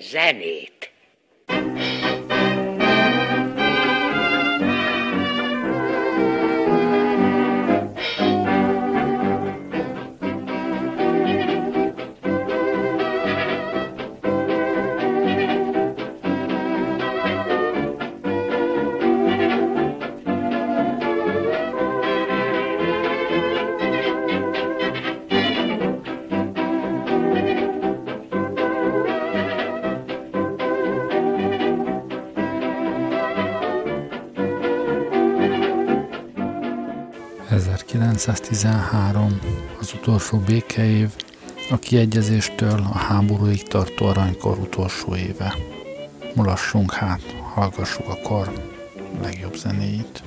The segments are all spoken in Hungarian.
zenét. Az utolsó békeév, a kiegyezéstől a háborúig tartó aranykor utolsó éve. Mulassunk hát, hallgassuk a kor legjobb zenéit.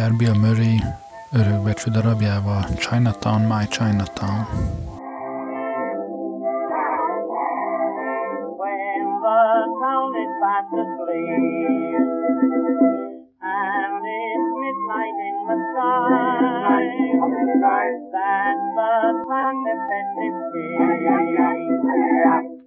mindjárt Bill Murray örökbecsű darabjával Chinatown, My Chinatown. That's the time that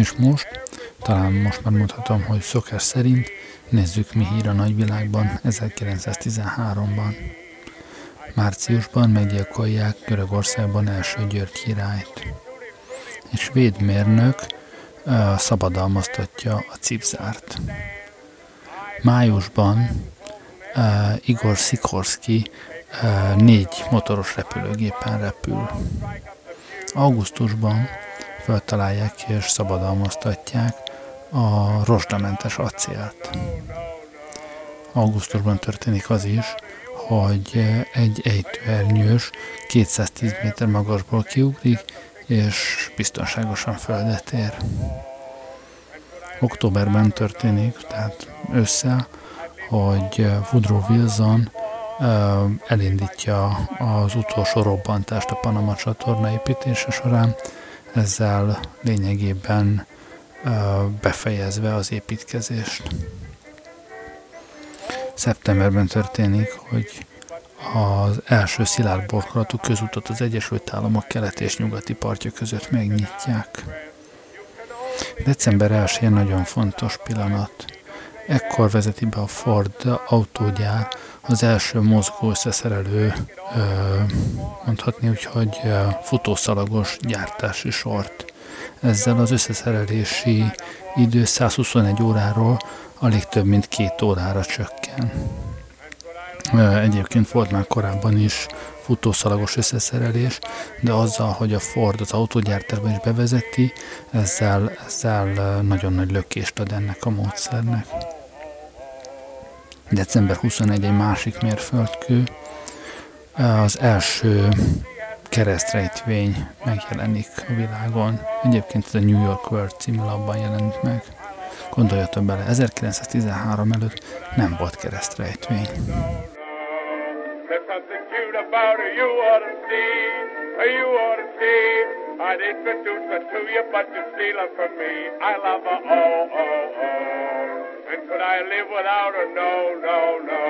És most, talán most már mondhatom, hogy szokás szerint nézzük mi hír a nagyvilágban 1913-ban. Márciusban meggyilkolják Görögországban első György királyt. És svéd mérnök uh, szabadalmaztatja a cipzárt. Májusban uh, Igor Szikorszki négy motoros repülőgépen repül. Augusztusban föltalálják és szabadalmaztatják a rozsdamentes acélt. Augusztusban történik az is, hogy egy ejtőernyős 210 méter magasból kiugrik, és biztonságosan földet ér. Októberben történik, tehát össze, hogy Woodrow Wilson elindítja az utolsó robbantást a Panama csatorna építése során, ezzel lényegében befejezve az építkezést. Szeptemberben történik, hogy az első szilárd borkolatú közutat az Egyesült Államok keleti és nyugati partja között megnyitják. December 1 nagyon fontos pillanat. Ekkor vezeti be a Ford autógyár az első mozgó összeszerelő, mondhatni úgy, hogy futószalagos gyártási sort. Ezzel az összeszerelési idő 121 óráról alig több mint két órára csökken. Egyébként volt már korábban is futószalagos összeszerelés, de azzal, hogy a Ford az autógyártásban is bevezeti, ezzel, ezzel nagyon nagy lökést ad ennek a módszernek. December 21 egy másik mérföldkő, az első keresztrejtvény megjelenik a világon. Egyébként ez a New York World című labban jelent meg. Gondoljatok bele, 1913 előtt nem volt keresztrejtvény. I'd introduce her to you, but you steal her from me. I love her, oh, oh, oh. And could I live without her? No, no, no.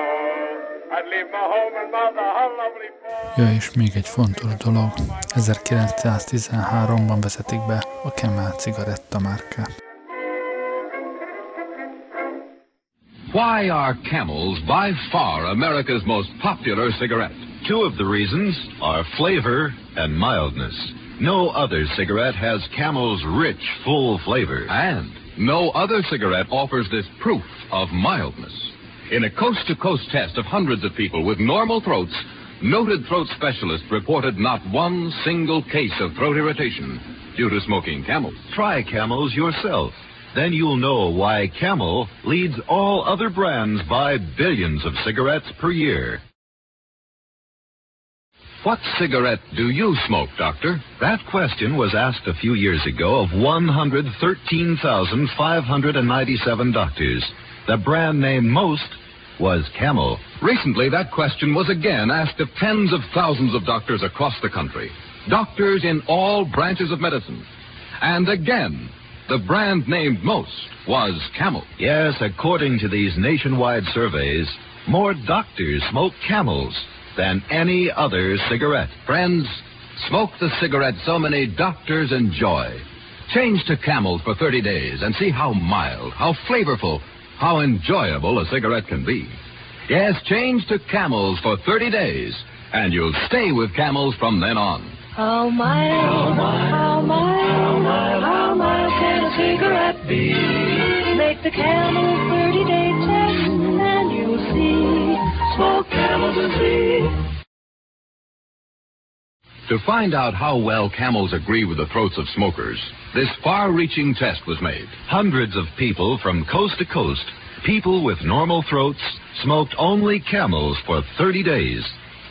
I'd leave my home and mother, her lovely Ja, és még egy fontos dolog. 1913-ban vezetik be a Camel cigaretta márkát. Why are camels by far America's most popular cigarette? Two of the reasons are flavor and mildness. No other cigarette has camel's rich, full flavor. And no other cigarette offers this proof of mildness. In a coast to coast test of hundreds of people with normal throats, noted throat specialists reported not one single case of throat irritation due to smoking camels. Try camels yourself. Then you'll know why Camel leads all other brands by billions of cigarettes per year. What cigarette do you smoke, Doctor? That question was asked a few years ago of 113,597 doctors. The brand named most was Camel. Recently, that question was again asked of tens of thousands of doctors across the country. Doctors in all branches of medicine. And again, the brand named most was Camel. Yes, according to these nationwide surveys, more doctors smoke Camels than any other cigarette. Friends, smoke the cigarette so many doctors enjoy. Change to Camels for 30 days and see how mild, how flavorful, how enjoyable a cigarette can be. Yes, change to Camels for 30 days, and you'll stay with Camels from then on. How mild, how mild, how mild, how mild, can a cigarette be? Make the Camel 30-day test, and you'll see. Camels and. To find out how well camels agree with the throats of smokers, this far-reaching test was made. Hundreds of people from coast to coast, people with normal throats, smoked only camels for 30 days.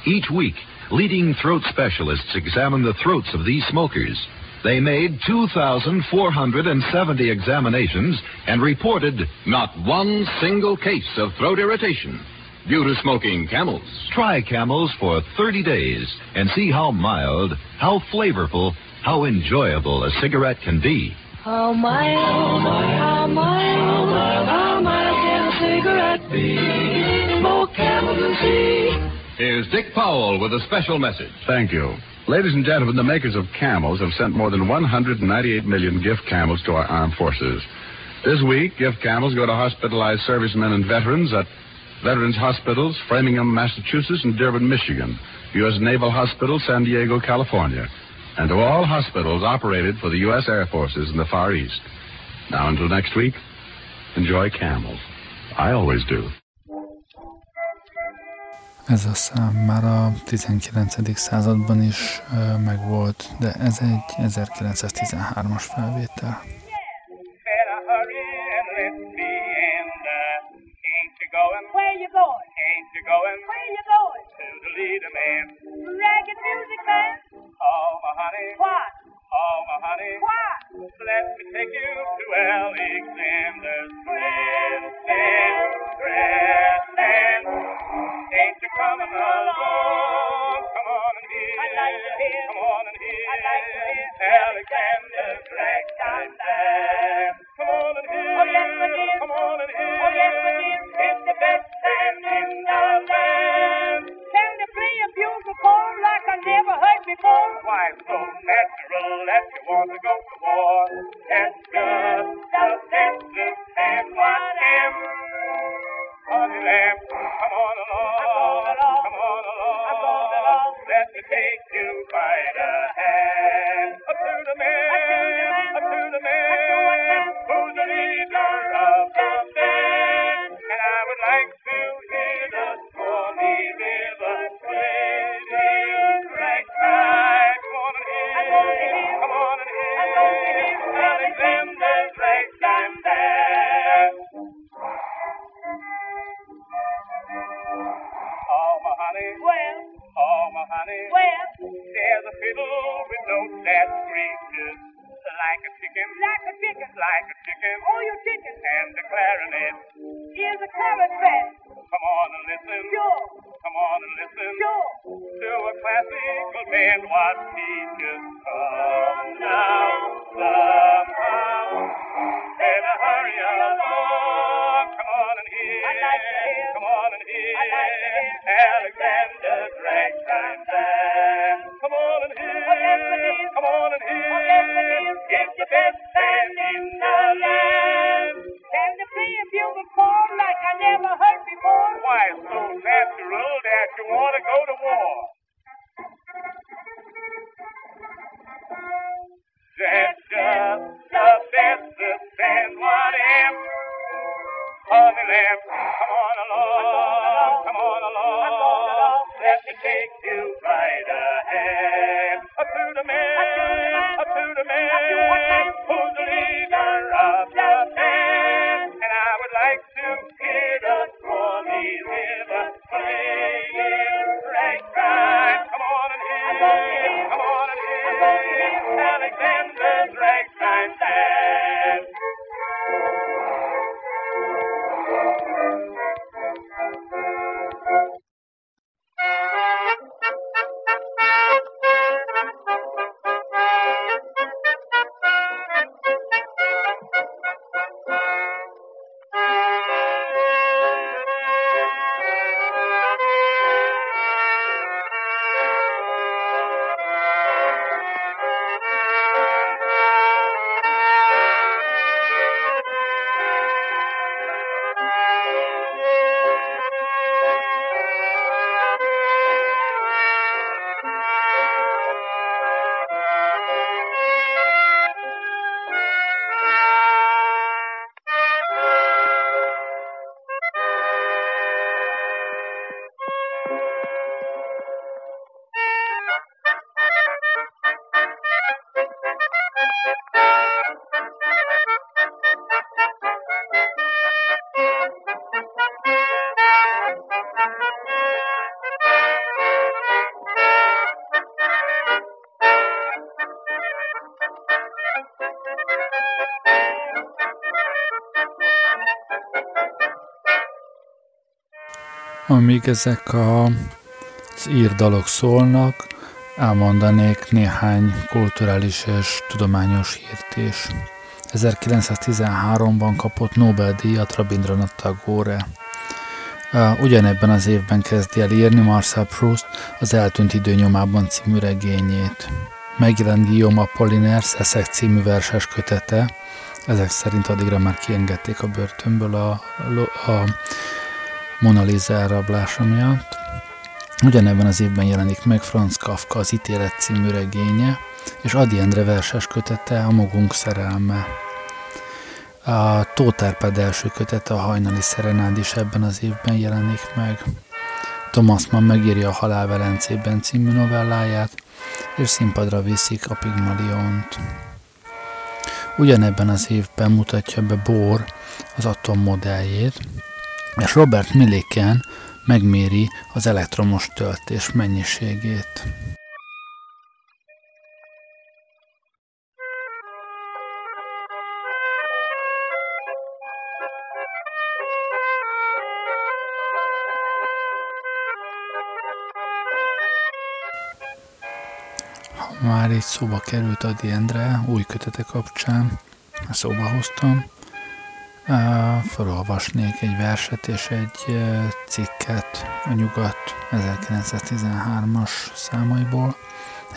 Each week, leading throat specialists examined the throats of these smokers. They made 2,470 examinations and reported Not one single case of throat irritation due to smoking camels. Try Camels for 30 days and see how mild, how flavorful, how enjoyable a cigarette can be. How mild, how mild, how mild, how mild can a cigarette be? Smoke camels and see. Here's Dick Powell with a special message. Thank you. Ladies and gentlemen, the makers of camels have sent more than 198 million gift camels to our armed forces. This week, gift camels go to hospitalized servicemen and veterans at Veterans Hospitals, Framingham, Massachusetts, and Durban, Michigan, U.S. Naval Hospital, San Diego, California, and to all hospitals operated for the U.S. Air Forces in the Far East. Now, until next week, enjoy camels. I always do. Ez a szám már a 19. században is megvolt, de ez egy 1913-as felvétel. Going? Where you going? Ain't you going? Where you going? To the leader man. Ragged music man. Oh, my honey. What? Oh, my honey. What? Let me take you to Alexander's grandstand. Grandstand. Ain't you coming along? Come on and hear. I'd like to hear. Come on and hear. I'd like to hear. Alexander's band. Come on and hear. Oh, yes, it is. Come on and hear. Oh, yes, it is. It's the best band in the land. Can they play a bugle call like I never heard before? Why, so natural that you want to go to war. That's just the best and what am. Honey lamb, come on along. Come on along. Let me take you by the hand. Up to the man. Up to the man. Amíg ezek a, az írdalok szólnak, elmondanék néhány kulturális és tudományos hírt is. 1913-ban kapott Nobel-díjat Rabindranath Tagore. Ugyanebben az évben kezdi el írni Marcel Proust az Eltűnt idő című regényét. Megjelent Guillaume Apollinaire Szeszek című verses kötete, ezek szerint addigra már kiengedték a börtönből a, a Mona Lisa elrablása miatt. Ugyanebben az évben jelenik meg Franz Kafka az Ítélet című regénye, és Adi Endre verses kötete a Magunk szerelme. A Tóth Árpád első kötete a Hajnali Szerenád is ebben az évben jelenik meg. Thomas Mann megírja a Halál Velencében című novelláját, és színpadra viszik a Pigmaliont. Ugyanebben az évben mutatja be Bohr az atommodelljét, és Robert Millikan megméri az elektromos töltés mennyiségét. Már itt szóba került Adi Endre új kötete kapcsán, szóba hoztam, felolvasnék egy verset és egy cikket a Nyugat 1913-as számaiból,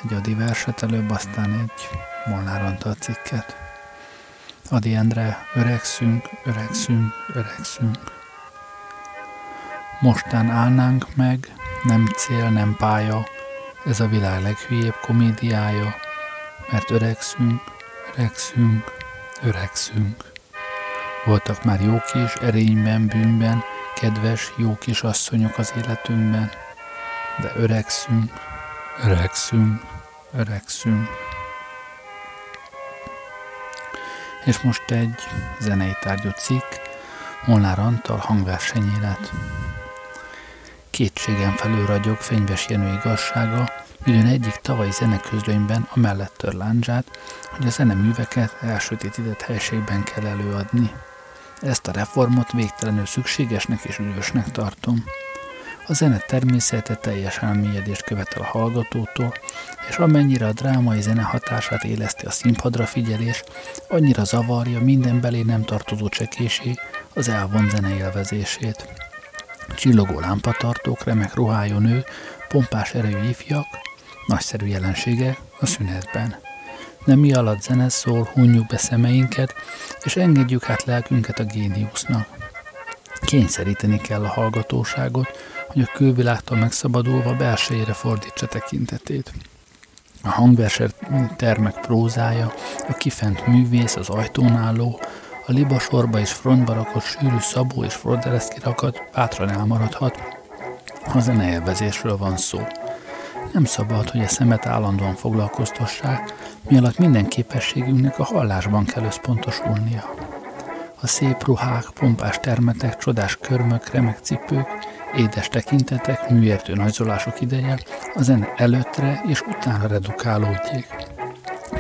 egy Adi verset előbb, aztán egy Molnár Antal cikket. Adi Endre, öregszünk, öregszünk, öregszünk. Mostán állnánk meg, nem cél, nem pálya, ez a világ leghülyébb komédiája, mert öregszünk, öregszünk, öregszünk. Voltak már jó kis erényben, bűnben, kedves, jó kis asszonyok az életünkben, de öregszünk, öregszünk, öregszünk. És most egy zenei tárgyú cikk, Molnár Antal hangversenyélet. Kétségem felül ragyog Fenyves Jenő igazsága, midőn egyik tavalyi zeneközlönyben a mellett tör láncsát, hogy a zeneműveket elsötétített helységben kell előadni. Ezt a reformot végtelenül szükségesnek és üdvösnek tartom. A zene természete teljes elmélyedést követel a hallgatótól, és amennyire a drámai zene hatását éleszti a színpadra figyelés, annyira zavarja minden belé nem tartozó csekésé az elvont zene élvezését. Csillogó lámpatartók, remek ruhájú nő, pompás erejű ifjak, nagyszerű jelensége a szünetben nem mi alatt zene szól, hunjuk be szemeinket, és engedjük át lelkünket a géniusznak. Kényszeríteni kell a hallgatóságot, hogy a külvilágtól megszabadulva belsejére fordítsa tekintetét. A hangverset termek prózája, a kifent művész, az ajtón álló, a libasorba és frontba rakott sűrű szabó és frodereszki rakat bátran elmaradhat, ha zeneélvezésről van szó. Nem szabad, hogy a szemet állandóan foglalkoztassák, mi alatt minden képességünknek a hallásban kell összpontosulnia. A szép ruhák, pompás termetek, csodás körmök, remek cipők, édes tekintetek, műértő nagyzolások ideje a zene előttre és utána redukálódjék.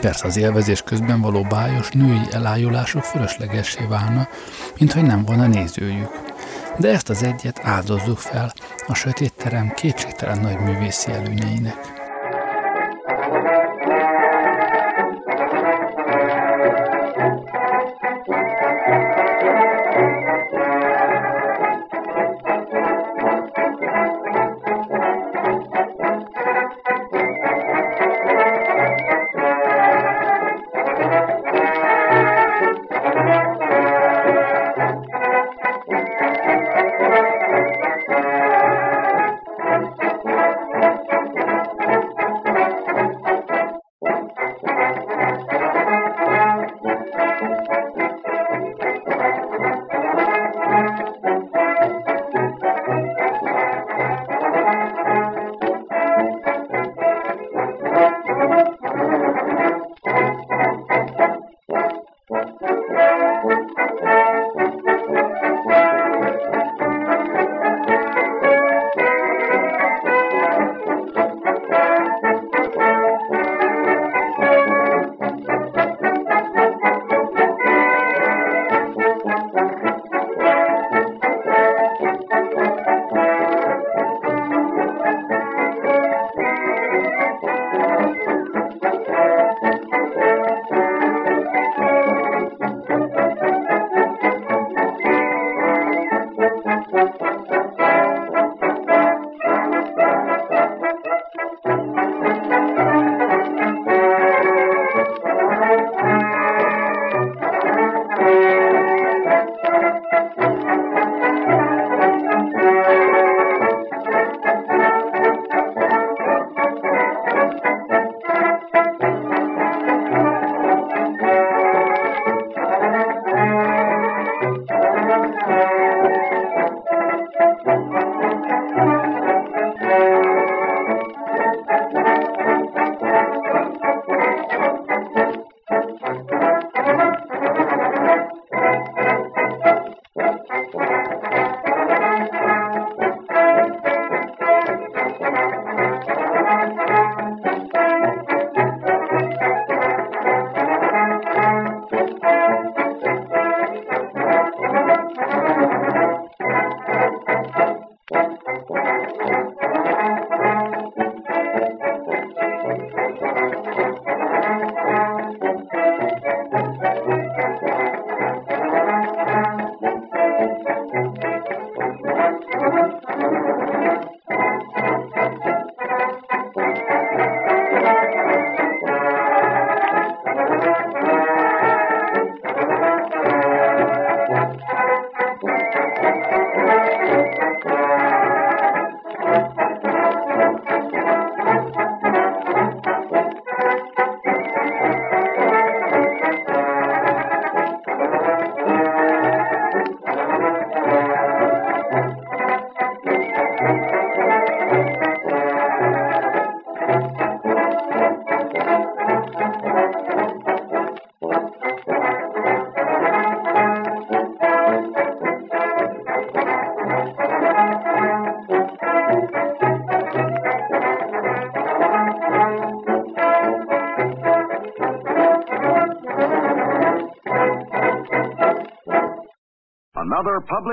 Persze az élvezés közben való bájos női elájulások fölöslegessé válna, mint hogy nem volna nézőjük. De ezt az egyet áldozzuk fel a sötét terem kétségtelen nagy művészi előnyeinek.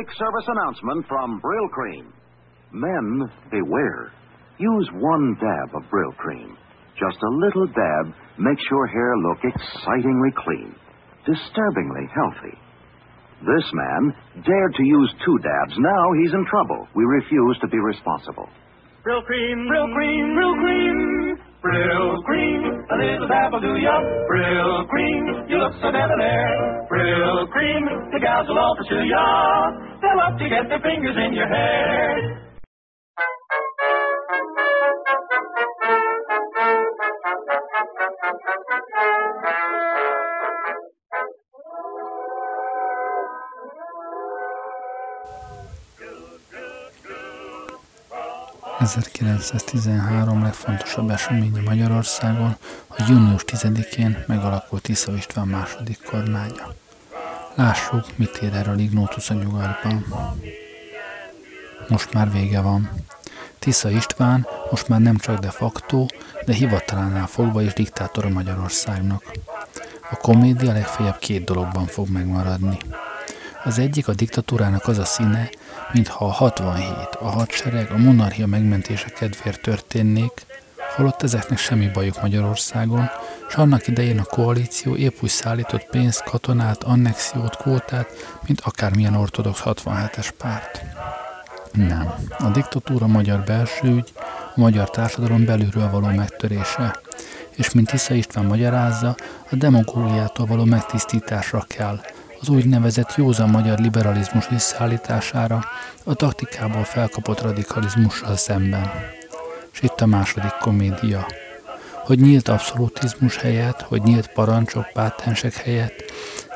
Public service announcement from Brill Cream. Men, beware. Use one dab of Brill Cream. Just a little dab makes your hair look excitingly clean, disturbingly healthy. This man dared to use two dabs. Now he's in trouble. We refuse to be responsible. Brill cream, Brill cream, Brill cream, Brill cream. A little dab will do ya. Brill cream, you look so debonair. Brill cream, the gals will all pursue ya. They'll love to get their fingers in your hair. ...1913 legfontosabb eseménye Magyarországon a június 10-én megalakult Tisza István második kormánya. Lássuk, mit ér erről Ignótusz a nyugatban. Most már vége van. Tisza István most már nem csak de facto, de hivatalánál fogva is diktátor a Magyarországnak. A komédia legfeljebb két dologban fog megmaradni. Az egyik a diktatúrának az a színe, mintha a 67, a hadsereg, a monarchia megmentése kedvéért történnék, holott ezeknek semmi bajuk Magyarországon, és annak idején a koalíció épp úgy szállított pénzt, katonát, annexiót, kvótát, mint akármilyen ortodox 67-es párt. Nem. A diktatúra magyar belső ügy, a magyar társadalom belülről való megtörése, és mint Tisza István magyarázza, a demagógiától való megtisztításra kell, az úgynevezett józan magyar liberalizmus visszaállítására, a taktikából felkapott radikalizmussal szemben. És itt a második komédia. Hogy nyílt abszolutizmus helyett, hogy nyílt parancsok, pátensek helyett,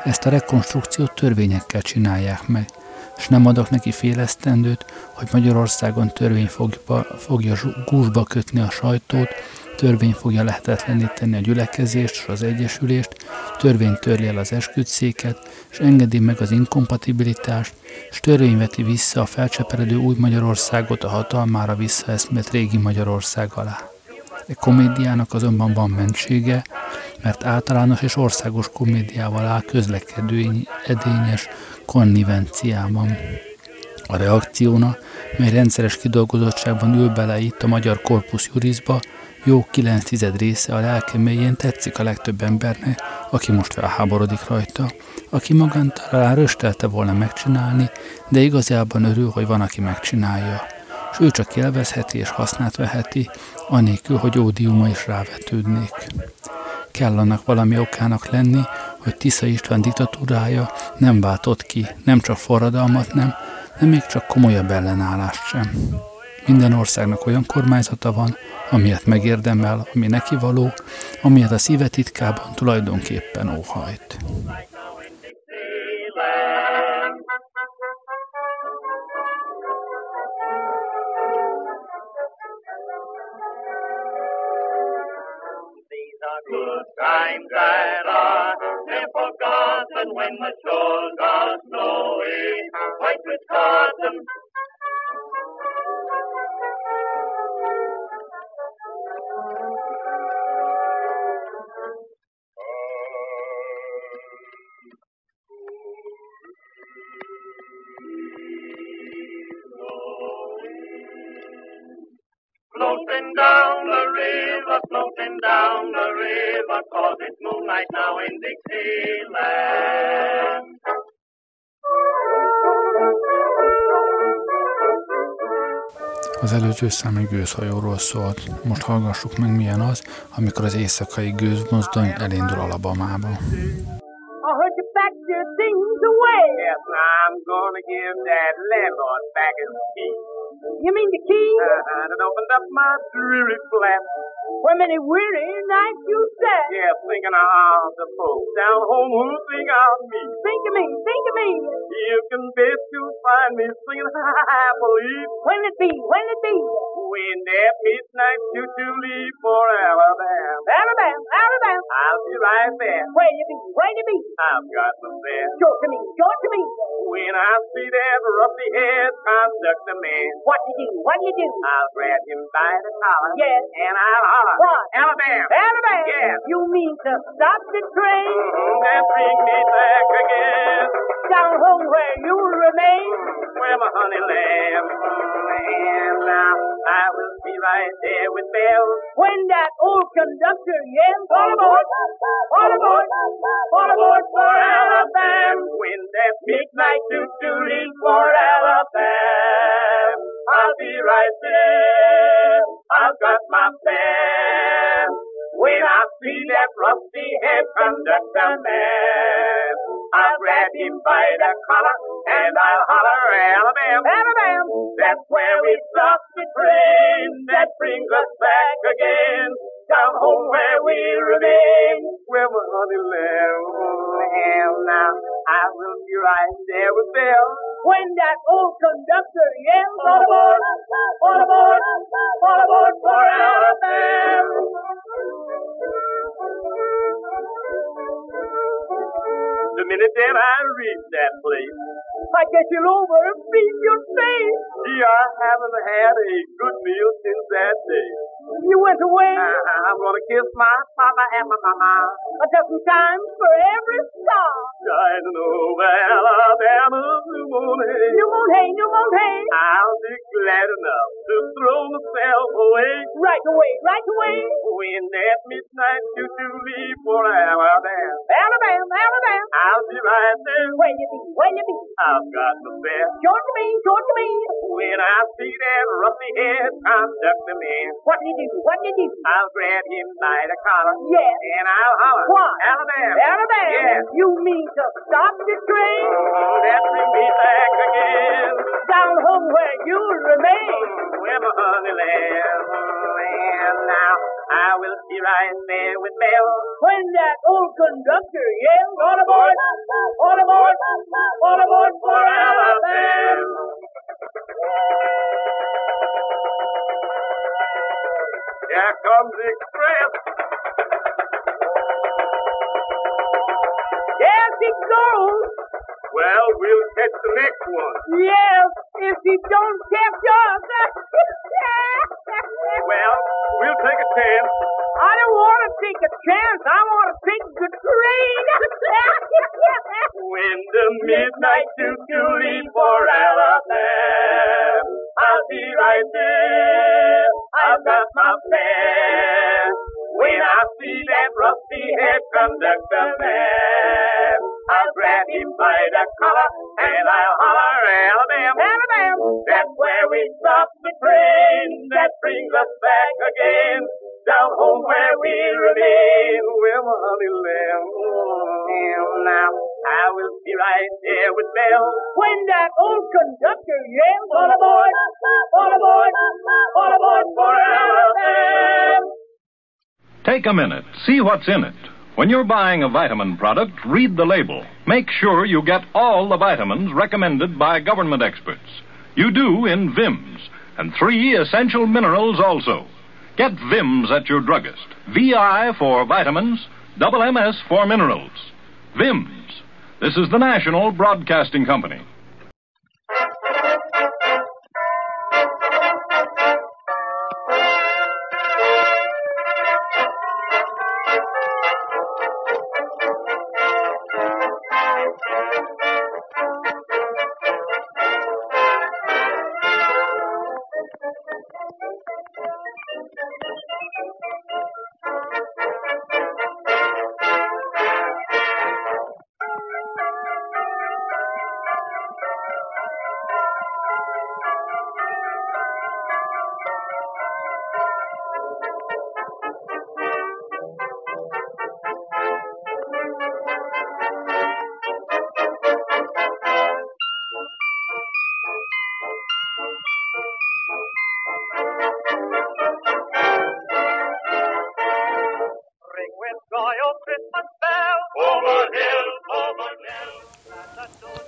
ezt a rekonstrukciót törvényekkel csinálják meg, és nem adok neki félesztendőt, hogy Magyarországon törvény fogja, fogja gúzsba kötni a sajtót, törvény fogja lehetetleníteni a gyülekezést és az egyesülést, törvény törli el az esküdszéket, és engedi meg az inkompatibilitást, és törvény veti vissza a felcseperedő új Magyarországot a hatalmára visszaeszmélt régi Magyarország alá. E komédiának azonban van mentsége, mert általános és országos komédiával áll közlekedő edényes konnivenciában. A reakcióna, mely rendszeres kidolgozottságban ül bele itt a magyar korpusz jurizba, jó kilenc tized része a lelke mélyén tetszik a legtöbb embernek, aki most felháborodik rajta, aki magán talán röstelte volna megcsinálni, de igazából örül, hogy van, aki megcsinálja. És ő csak élvezheti és hasznát veheti, anélkül, hogy ódiuma is rávetődnék. Kell annak valami okának lenni, hogy Tisza István diktatúrája nem váltott ki, nem csak forradalmat nem, de még csak komolyabb ellenállást sem. Minden országnak olyan kormányzata van, amilyet megérdemel, ami neki való, amilyet a szíve titkában tulajdonképpen óhajt. forgotten when the shores are snowy, white with cotton. Floating down the river, floating down the river, cause it's moonlight now in Dixieland. Az előző szám egy gőzhajóról szólt. Most hallgassuk meg, milyen az, amikor az éjszakai gőzmozdony elindul Alabamába. Yes, I'm gonna give that landlord back his key. You mean the key? Uh-huh, and opened up my dreary flat. Where many weary nights you sat. Yeah, thinking of the folks down home who think of me. Think of me, think of me. You can bet you'll find me singing happily. When it be, when it be. When that midnight choo-choo leave for Alabama. Alabama, Alabama. I'll be right there. Where you be? Where you be? I've got them there. Show it to me. Show it to me. When I see that rusty head conductor man. What you do? What you do? I'll grab him by the collar. Yes. And I'll holler. What? Alabama. Alabama. Yes. You mean to stop the train? Mm-hmm. And bring me back again. Down home where you'll remain. Where my honey lamb. And now I will be right there with Belle. When that old conductor yells, all aboard, all aboard, all aboard for Alabama. When that midnight choo-choo leaves for Alabama. I'll be right there. I've got my band. When I see that rusty head conductor man, I'll grab him by the collar and I'll holler, Alabama, Alabama. That's where we stop the train that brings us back again. Down home where we remain, where my honey lamb. And now I will be right there with Bill. When that old conductor over and beat your face. Gee, I haven't had a good meal since that day. You went away? Uh, I'm gonna kiss my papa and my mama. A dozen times for every star. Shining over Alabama, New Hay. New Hay, New Hay. I'll be glad enough to throw myself away. Right away, right away. When that midnight choo-choo leave for Alabama. Alabama, Alabama. I'll be right there. Where you be, where you be? I've got the best. Sure to me, sure to me. When I see that rusty head conductor man. What do you do, what do you do? I'll grab him by the collar. Yes. And I'll holler. What? Alabama. Alabama. Yes. You mean to stop the train? Oh, that bring me back again. Down home where you'll remain. Oh, where my honey lamb. And now I will be right there with Belle. When that old conductor yells, all aboard, all aboard, all aboard for Alabama. Here comes the express. Yes, it goes. Well, we'll catch the next one. Yes, if he don't catch us. well, we'll take a chance. I don't want to take a chance. I want to take the train. when the midnight choo-choo leaves for Alabama, I'll be right there. Conductor man, I'll grab him by the collar and I'll holler, Alabama, Alabama. That's where we stop the train that brings us back again. Down home where we remain, lamb. Now I will be right there with when that old conductor yells, all aboard, all aboard, all aboard for Alabama. Take a minute. See what's in it. When you're buying a vitamin product, read the label. Make sure you get all the vitamins recommended by government experts. You do in VIMS, and three essential minerals also. Get VIMS at your druggist. VI for vitamins, double MS for minerals. VIMS. This is the National Broadcasting Company.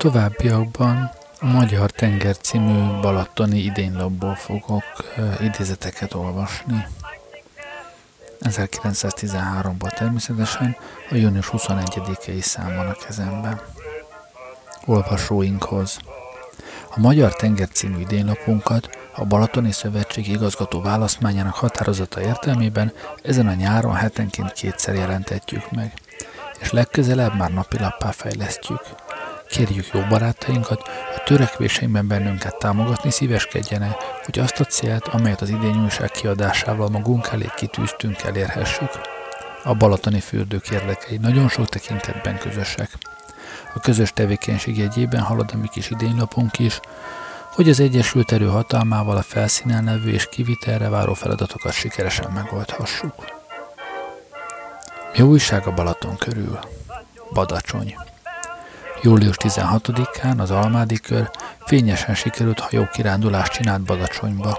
Továbbiakban a Magyar Tenger című balatoni idénylapból fogok idézeteket olvasni. 1913-ból természetesen a június 21-i szám van a kezemben. Olvasóinkhoz. A Magyar Tenger című idénylapunkat a Balatoni Szövetség igazgató választmányának határozata értelmében ezen a nyáron hetenként kétszer jelentetjük meg, és legközelebb már napilappá fejlesztjük. Kérjük jó barátainkat, a törekvéseinkben bennünket támogatni szíveskedjenek, hogy azt a célt, amelyet az idén újság kiadásával magunk elé kitűztünk, elérhessük. A balatoni fürdők érdekei nagyon sok tekintetben közösek. A közös tevékenység jegyében halad a mi kis idénylapunk is, hogy az Egyesült Erő hatalmával a felszínen levő és kivitelre váró feladatokat sikeresen megoldhassuk. Mi újság a Balaton körül? Badacsony. Július 16-án az Almádi kör fényesen sikerült hajókirándulást csinált Badacsonyba.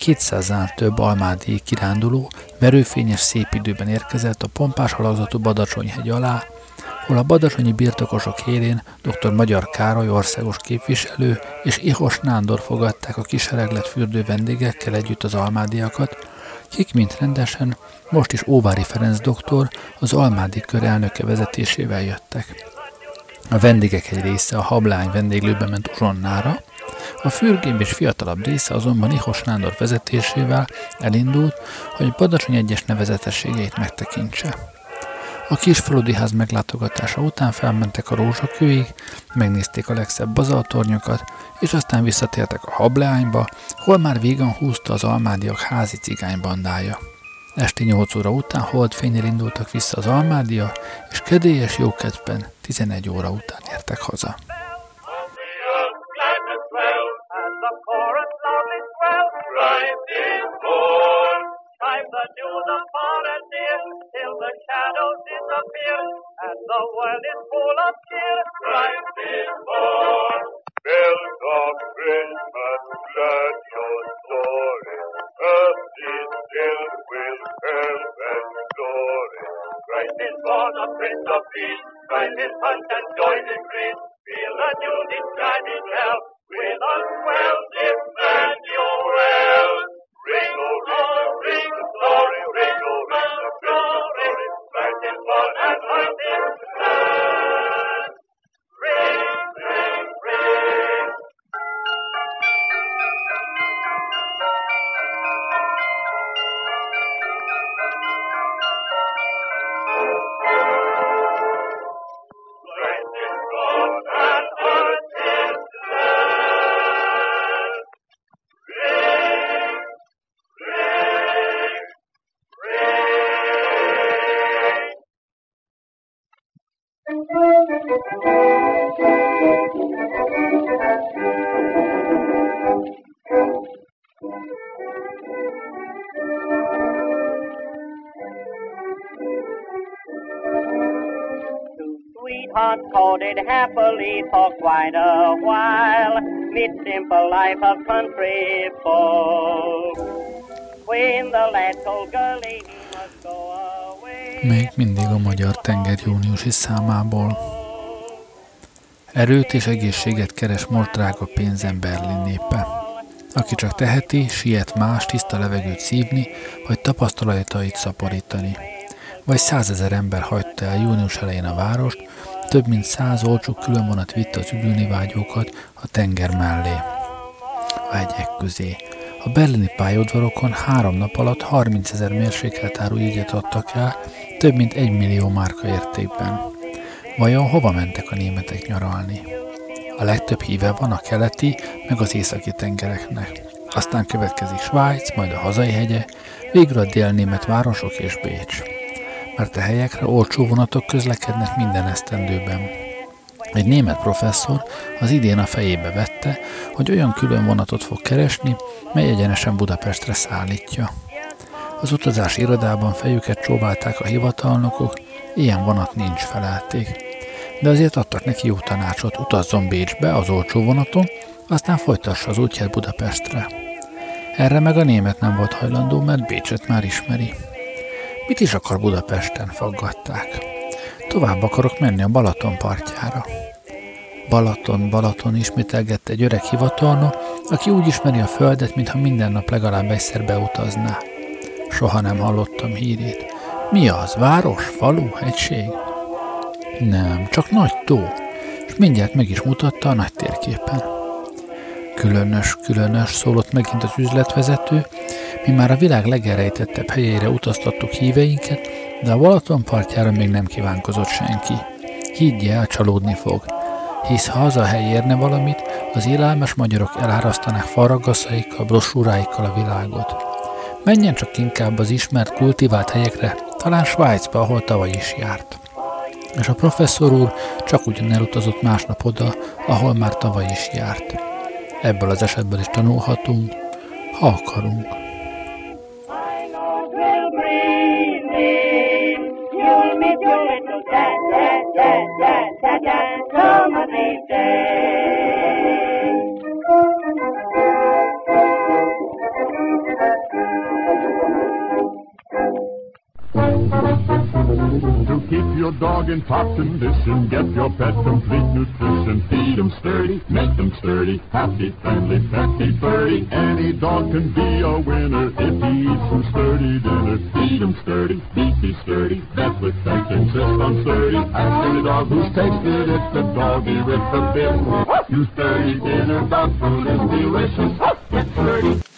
200-nál több almádi kiránduló verőfényes szép időben érkezett a pompás halazatú Badacsonyhegy alá, hol a badacsonyi birtokosok élén dr. Magyar Károly országos képviselő és Ihos Nándor fogadták a kisereglet fürdő vendégekkel együtt az almádiakat, kik mint rendesen most is Óvári Ferenc doktor az almádi kör elnöke vezetésével jöttek. A vendégek egy része a hablány vendéglőbe ment uzsonnára, a fürgébb és fiatalabb része azonban Ihos Nándor vezetésével elindult, hogy Badacsony egyes nevezetességeit megtekintse. A kisfaludi ház meglátogatása után felmentek a rózsakőig, megnézték a legszebb bazaltornyokat, és aztán visszatértek a hableányba, hol már végan húzta az almádiak házi cigánybandája. Esti 8 óra után holdfénynél indultak vissza az almádia, és kedélyes jókedvben 11 óra után értek haza. The shadows disappear, and the world is full of cheer. Christ is born. Bells of Christmas, glad your story. Earth is filled with health and glory. Christ is born, the Prince of Peace. Christ is punch and joy increase. Feel the is shining hell. With a swell Emmanuel. Thank you. Happily for quite a while, mid simple life of country folk. When the lad told must go away. Még mindig a Magyar Tenger júniusi számából. Erőt és egészséget keres most drága pénzen Berlin népe. Aki csak teheti, siet más tiszta levegőt szívni, vagy tapasztalatait szaporítani. Vagy százezer ember hagyta el június elején a várost, több mint száz olcsó különvonat vitte az üdülni vágyókat a tenger mellé. A hegyek közé. A berlini pályaudvarokon három nap alatt 30 ezer mérsékelt áru jegyet adtak el, több mint egy millió márka értékben. Vajon hova mentek a németek nyaralni? A legtöbb híve van a keleti, meg az északi tengereknek. Aztán következik Svájc, majd a hazai hegye, végül a délnémet városok és Bécs. Mert a helyekre olcsó vonatok közlekednek minden esztendőben. Egy német professzor az idén a fejébe vette, hogy olyan külön vonatot fog keresni, mely egyenesen Budapestre szállítja. Az utazási irodában fejüket csóválták a hivatalnokok, ilyen vonat nincs felelték. De azért adtak neki jó tanácsot, utazzon Bécsbe az olcsó vonaton, aztán folytassa az útját Budapestre. Erre meg a német nem volt hajlandó, mert Bécset már ismeri. Mit is akar Budapesten, faggatták. Tovább akarok menni a Balaton partjára. Balaton, Balaton ismételgette egy öreg hivatalnok, aki úgy ismeri a földet, mintha minden nap legalább egyszer beutazná. Soha nem hallottam hírét. Mi az? Város? Falu? Egység? Nem, csak nagy tó. És mindjárt meg is mutatta a nagy térképen. Különös, különös, szólott megint az üzletvezető, mi már a világ legerejtettebb helyére utaztattuk híveinket, de a Balaton partjára még nem kívánkozott senki. Higgye el, csalódni fog. Hisz ha az a hely érne valamit, az élelmes magyarok elárasztanák faragaszaikkal, brosúráikkal a világot. Menjen csak inkább az ismert kultivált helyekre, talán Svájcba, ahol tavaly is járt. És a professzor úr csak ugyan elutazott másnap oda, ahol már tavaly is járt. Ebből az esetből is tanulhatunk, ha akarunk. will breathe in. Keep your dog in top condition, get your pet complete nutrition. Feed Feed 'em sturdy, make make 'em sturdy, happy, friendly, petty, birdie. Any dog can be a winner if he eats some sturdy dinner. Feed 'em sturdy, beefy sturdy, vet with thanks insist on sturdy. Ask any dog who's tasted it, the doggy with the bit. You sturdy dinner, dog food is delicious. Get sturdy.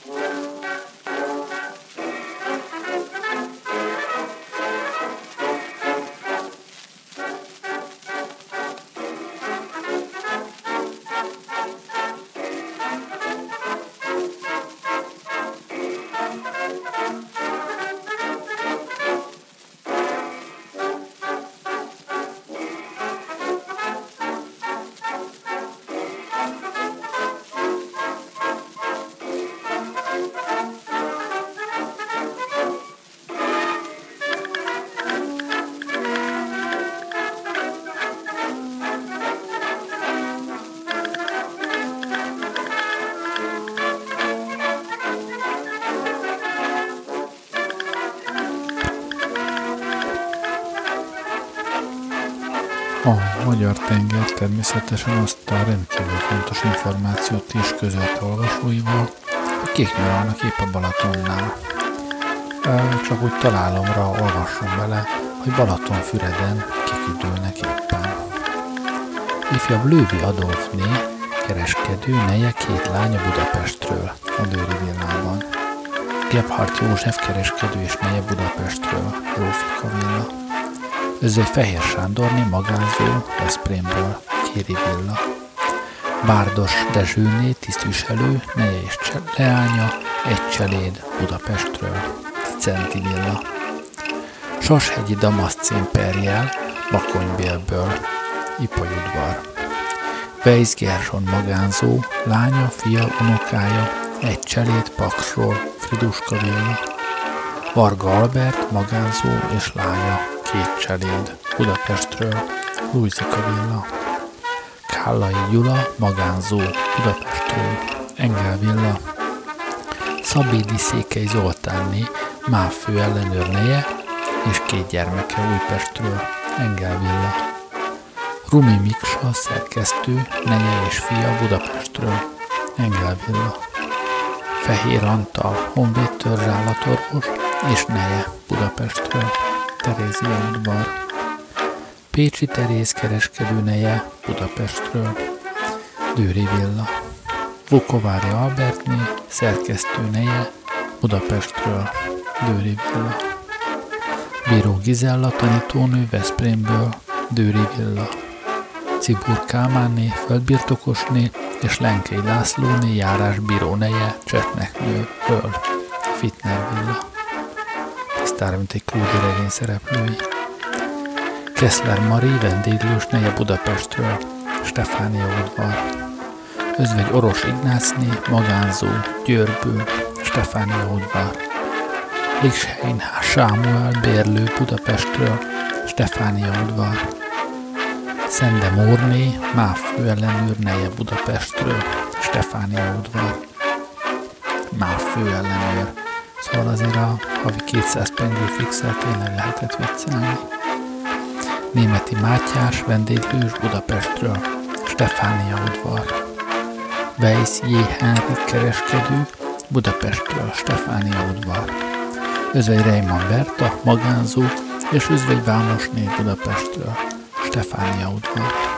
Magyar tenger természetesen azt a rendkívül fontos információt is közölte olvasóival, hogy kik nyaralnak épp a Balatonnál. Csak úgy találomra olvasson bele, hogy Balatonfüreden kik üdülnek éppen. Ifjabb Lővi Adolfné, kereskedő, neje két lánya Budapestről, a Dőri villában. Gebhardt József kereskedő és neje Budapestről, Rófika villa. Özvej Fehér Sándorné magánzó Veszprémből, Kéri villa. Bárdos Dezsőné tisztviselő, neje és leánya, egy cseléd Budapestről, Centi villa. Sashegyi Damasc Imperiál, Bakonybélből, Ipoly udvar. Weiss Gerson magánzó, lánya, fia, unokája, egy cseléd Paksról, Friduska villa. Varga Albert magánzó és lánya, két cseléd Budapestről, Lujzika villa. Kállai Gyula magánzó Budapestről, Engel villa. Szabédi Székely Zoltánné MÁV fő ellenőr neje és két gyermeke Újpestről, Engel villa. Rumi Miksa szerkesztő, neje és fia Budapestről, Engel villa. Fehér Antal, honvéd törzsállatorvos és neje Budapestről, Terézia udvar. Pécsi Teréz kereskedő neje Budapestről, Dőri villa. Vukovári Albertné, szerkesztő neje Budapestről, Dőri villa. Bíró Gizella tanítónő Veszprémből, Dőri villa. Cibur Kálmánné, földbirtokosné és Lenkei Lászlóné járásbíró neje Csetneknőről, Fitner villa. Tisztára, mint egy krúdi regény szereplői. Kessler Mari vendéglős neje Budapestről, Stefánia udvar. Özvegy Oros Ignácné, magánzó, Győrből, Stefánia udvar. Ligshein Sámuel bérlő Budapestről, Stefánia udvar. Szende Mórné, MÁV főellenőr neje Budapestről, Stefánia udvar. MÁV főellenőr. Szóval azért a havi 200 pengő fixel tényleg lehetett viccelni. Németi Mátyás vendéglős Budapestről, Stefánia udvar. Weiss J. Henrik kereskedő Budapestről, Stefánia udvar. Özvegy Reimann Berta, magánzó, és Özvegy Vámosné Budapestről, Stefánia udvar.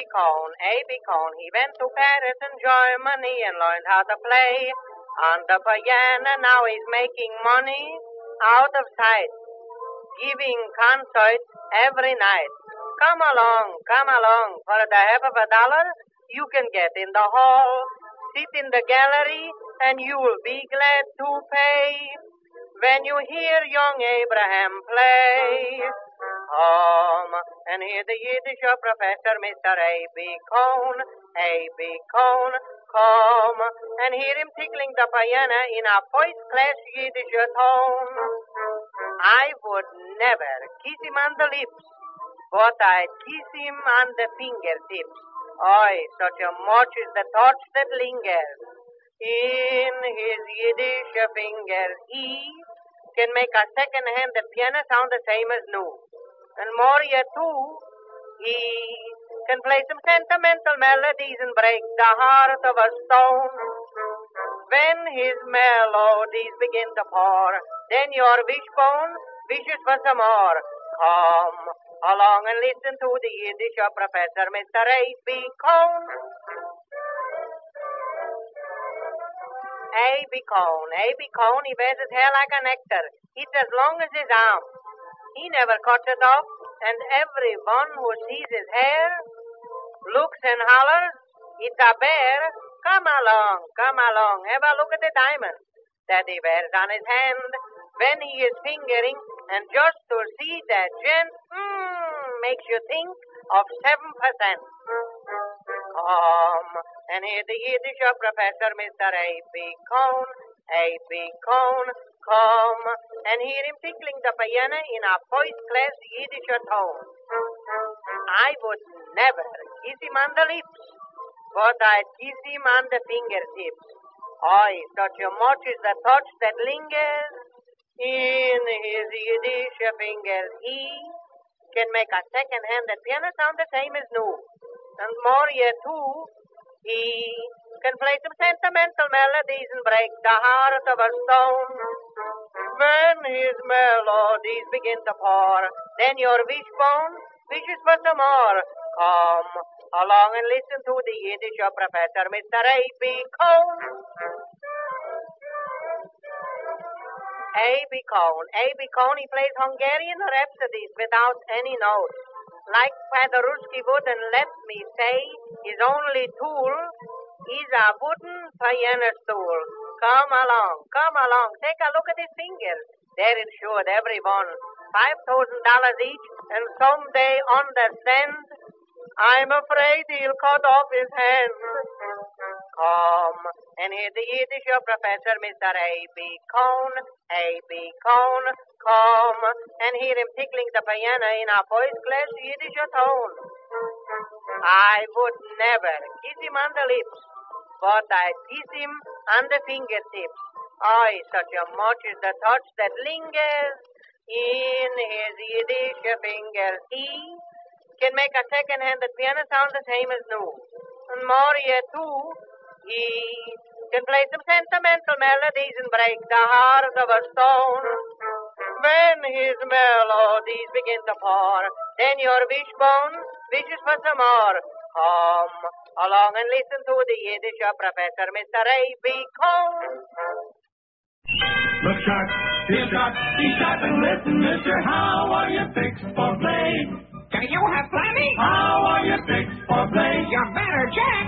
A.B. Cohn, A.B. Cohn, he went to Paris and Germany and learned how to play on the piano. Now he's making money out of sight, giving concerts every night. Come along, come along. For the half of a dollar, you can get in the hall, sit in the gallery, and you'll be glad to pay when you hear young Abraham play. Come and hear the Yiddish professor, Mr. A.B. Cohn, A.B. Cohn. Come and hear him tickling the piano in a first-class Yiddish tone. I would never kiss him on the lips, but I'd kiss him on the fingertips. Aye, such a much is the touch that lingers in his Yiddish fingers. He can make a second-hand piano sound the same as new. And more yet, too, he can play some sentimental melodies and break the heart of a stone. When his melodies begin to pour, then your wishbone wishes for some more. Come along and listen to the Yiddish professor, Mr. A.B. Cohn. A.B. Cohn, A.B. Cohn, he wears his hair like a nectar. It's as long as his arm. He never cuts it off, and everyone who sees his hair looks and hollers, it's a bear. Come along, come along, have a look at the diamond that he wears on his hand when he is fingering, and just to see that gent, hmm, makes you think of 7%. Come and hear the Yiddish professor, Mr. A.B. Cohn, A.B. Cohn. Come and hear him tickling the piano in a first-class Yiddish tone. I would never kiss him on the lips, but I'd kiss him on the fingertips. Oh, such a much is the touch that lingers in his Yiddish fingers. He can make a second-handed piano sound the same as new. And more yet, too, he can play some sentimental melodies and break the heart of a stone. When his melodies begin to pour, then your wishbone wishes for some more. Come along and listen to the Yiddish professor, Mr. A.B. Cohn. A.B. Cohn. A.B. Cohn, he plays Hungarian rhapsodies without any notes. Like Paderewski would, and let me say, his only tool is a wooden piano stool. Come along, come along, take a look at his fingers. They're insured, every one. Five thousand dollars each, and someday understand, I'm afraid he'll cut off his hand. Come and hear the Yiddish professor, Mr. A.B. Cohn, A.B. Cohn. Come and hear him tickling the piano in a first-class Yiddish tone. I would never kiss him on the lips, but I'd kiss him on the fingertips. Aye, such a much is the touch that lingers in his Yiddish fingers. He can make a second-handed piano sound the same as new. And more yet, too, he can play some sentimental melodies and break the heart of a stone. When his melodies begin to pour, then your wishbone wishes for some more. Come along and listen to the Yiddish professor, Mr. A.B. Cohn. Look sharp, feel sharp, be sharp and listen, mister. How are you fixed for play? Do you have plenty? How are you fixed for play? You better check.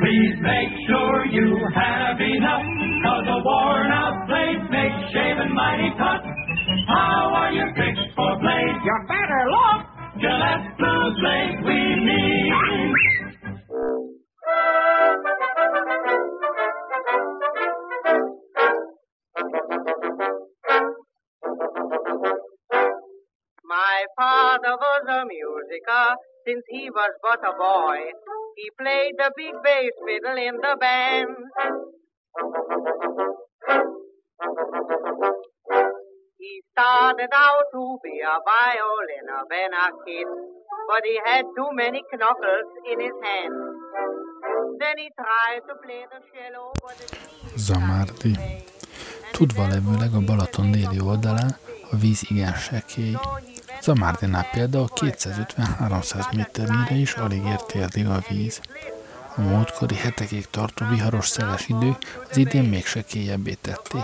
Please make sure you have enough, cause a worn out blade makes shaving mighty tough. How are you fixed for play? You better look. Gillette Lake we need. My father was a musiker since he was but a boy. He played the big bass fiddle in the band. He started out to be a violiner when a kid, but he had too many knuckles in his hand. Then he tried to play the cello, but it Zamárdi. Tudva levőleg a Balaton déli oldalán a víz igen sekély. Zamárdinál például 250-300 méternyire is alig ért érdig a víz. A múltkori hetekig tartó viharos szeles idő az idén még sekélyebbé tetté.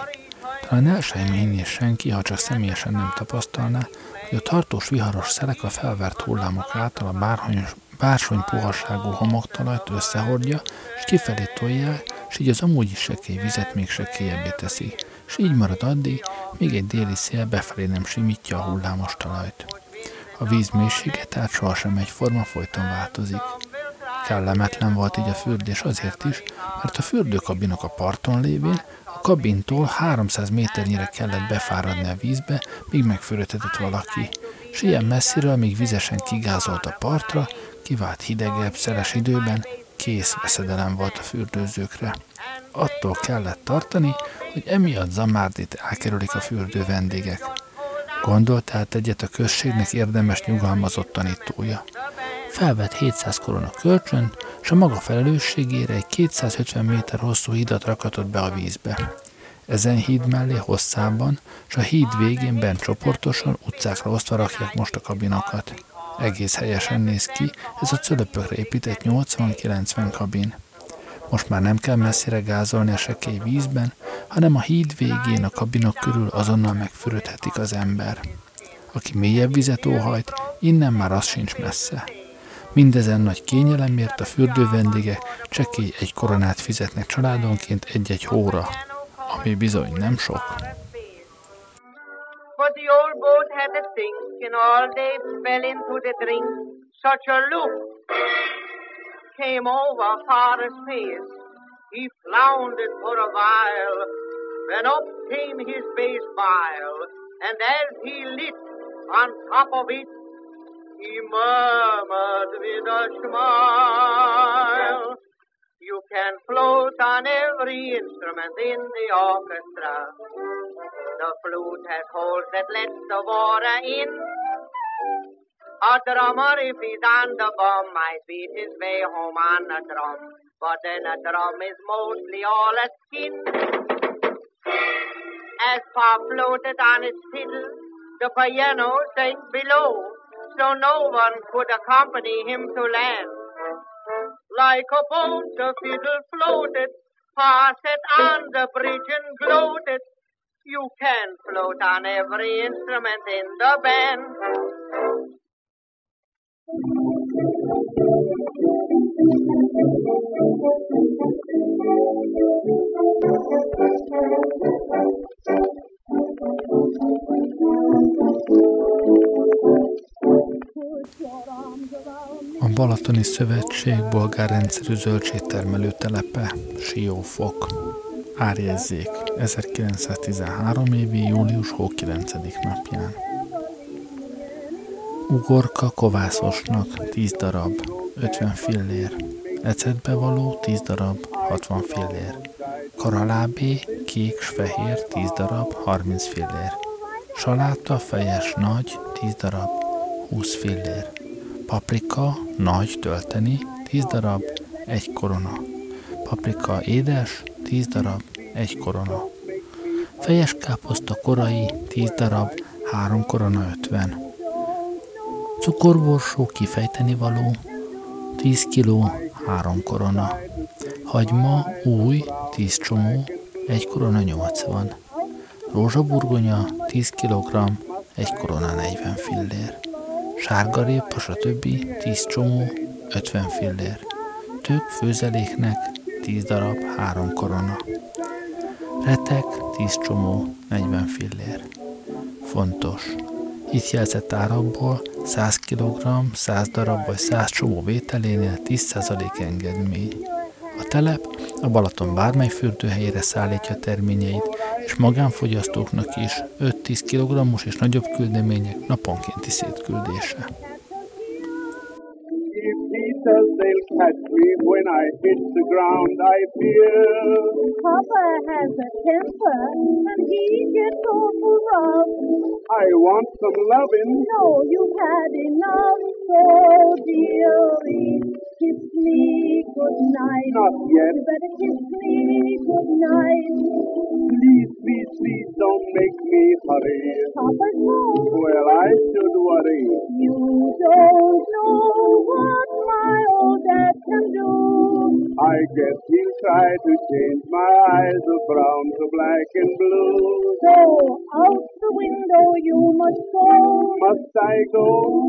Talán el sem senki, ha csak személyesen nem tapasztalná, hogy a tartós viharos szelek a felvert hullámok által a bárhony, bársony puhaságú homoktalajt összehordja, és kifelé tolja, és így az amúgy is sekély vizet még sekélyebbé teszi, és így marad addig, míg egy déli szél befelé nem simítja a hullámos talajt. A víz mélysége tehát sohasem egyforma, folyton változik. Kellemetlen volt így a fürdés azért is, mert a fürdőkabinok a parton lévén a kabintól 300 méternyire kellett befáradni a vízbe, míg megfürödhetett valaki, és ilyen messziről, míg vizesen kigázolt a partra, kivált hidegebb, szeles időben, kész veszedelem volt a fürdőzőkre. Attól kellett tartani, hogy emiatt Zamárdit elkerülik a fürdő vendégek. Gondolt tehát egyet a községnek érdemes nyugalmazott tanítója. Felvett 700 korona kölcsön, és a maga felelősségére egy 250 méter hosszú hidat rakatott be a vízbe. Ezen híd mellé hosszában, és a híd végén bent csoportosan utcákra osztva rakják most a kabinokat. Egész helyesen néz ki, ez a cölöpökre épített 80-90 kabin. Most már nem kell messzire gázolni a sekély vízben, hanem a híd végén a kabinok körül azonnal megfürödhetik az ember. Aki mélyebb vizet óhajt, innen már az sincs messze. Mindezen nagy kényelemért a fürdő vendégek csekély egy koronát fizetnek családonként egy-egy hóra, ami bizony nem sok. But the old boat had a sink, and all they fell into the drink. Such a look came over Forrest's face. He floundered for a while, then up came his bass viol, and as he lit on top of it, he murmured with a smile. You can float on every instrument in the orchestra. The flute has holes that let the water in. A drummer, if he's on the bum, might beat his way home on a drum. But then a drum is mostly all a skin. As Pa floated on its fiddle, the piano sank below, so no one could accompany him to land. Like a boat, the fiddle floated, Pa sat on the bridge and gloated. You can float on every instrument in the band. Balatoni Szövetség bolgár rendszerű zöldségtermelő telepe, Siófok. Árjezzék 1913 évi július hó 9. napján. Ugorka kovászosnak 10 darab, 50 fillér. Ecetbe való 10 darab, 60 fillér. Karalábé, kék s fehér 10 darab, 30 fillér. Saláta fejes nagy 10 darab, 20 fillér. Paprika nagy tölteni 10 darab, 1 korona. Paprika édes 10 darab, 1 korona. Fejes káposzta korai 10 darab, 3 korona 50. Cukorborsó kifejteni való 10 kiló, 3 korona. Hagyma új 10 csomó, 1 korona 80. Rózsaburgonya 10 kg, 1 korona 40 fillér. Sárgarépa, stb. 10 csomó, 50 fillér. Tök főzeléknek 10 darab, 3 korona. Retek 10 csomó, 40 fillér. Fontos. Itt jelzett árakból 100 kg, 100 darab vagy 100 csomó vételénél 10% engedmény. A telep a Balaton bármely fürdőhelyére szállítja terményeit, és magánfogyasztóknak is 5-10 kg és nagyobb küldemények naponkénti szétküldése. They'll catch me when I hit the ground, I fear. Papa has a temper, and he gets awful rough. I want some loving. No, you've had enough, so dearie, kiss me goodnight. Not yet. You better kiss me goodnight. Please, please, please don't make me hurry. Papa's home. Well, I should worry. You don't know what my old dad can do. I guess he'll try to change my eyes of brown to black and blue. So out the window you must go. Must I go?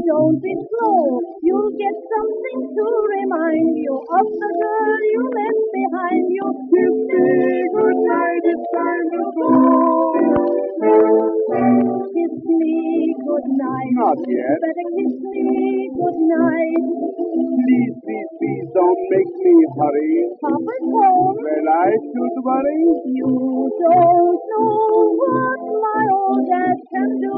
Don't be slow. You'll get something to remind you of the girl you left behind you. Kiss me good night, it's time to go. Kiss me good night. Not yet. Better kiss me good night. Please, please, please don't make me hurry. Papa's home. Well, I should worry. You don't know what my old dad can do.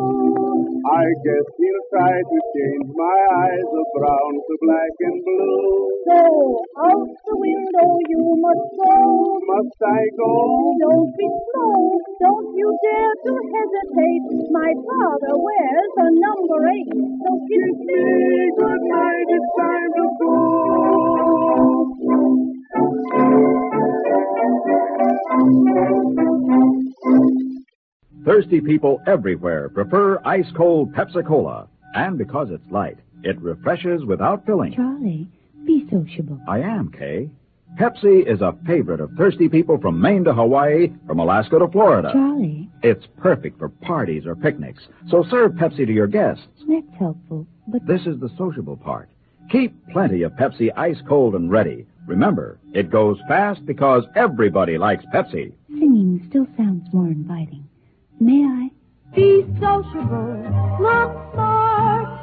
I guess he'll try to change my eyes of brown to black and blue. So out the window you must go. Must I go? Don't be slow. Don't you dare to hesitate. My father wears a number eight. So kiss me good night. It's time to go. Thirsty people everywhere prefer ice cold Pepsi Cola. And because it's light, it refreshes without filling. Charlie, be sociable. I am, Kay. Pepsi is a favorite of thirsty people from Maine to Hawaii, from Alaska to Florida. Charlie, It's perfect for parties or picnics, so serve Pepsi to your guests. that's helpful. But This is the sociable part. Keep plenty of Pepsi ice cold and ready. Remember, it goes fast because everybody likes Pepsi. singing still sounds more inviting. May I? Be sociable. Look smart.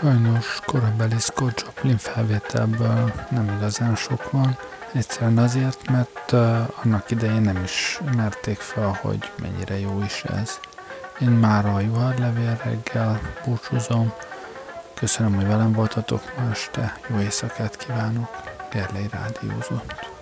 Sajnos korabeli Scott Joplin felvételből nem igazán sok van, egyszerűen azért, mert annak idején nem is merték fel, hogy mennyire jó is ez. Én már a juharlevél reggel búcsúzom. Köszönöm, hogy velem voltatok ma este. Jó éjszakát kívánok. Gerlei Rádiózott.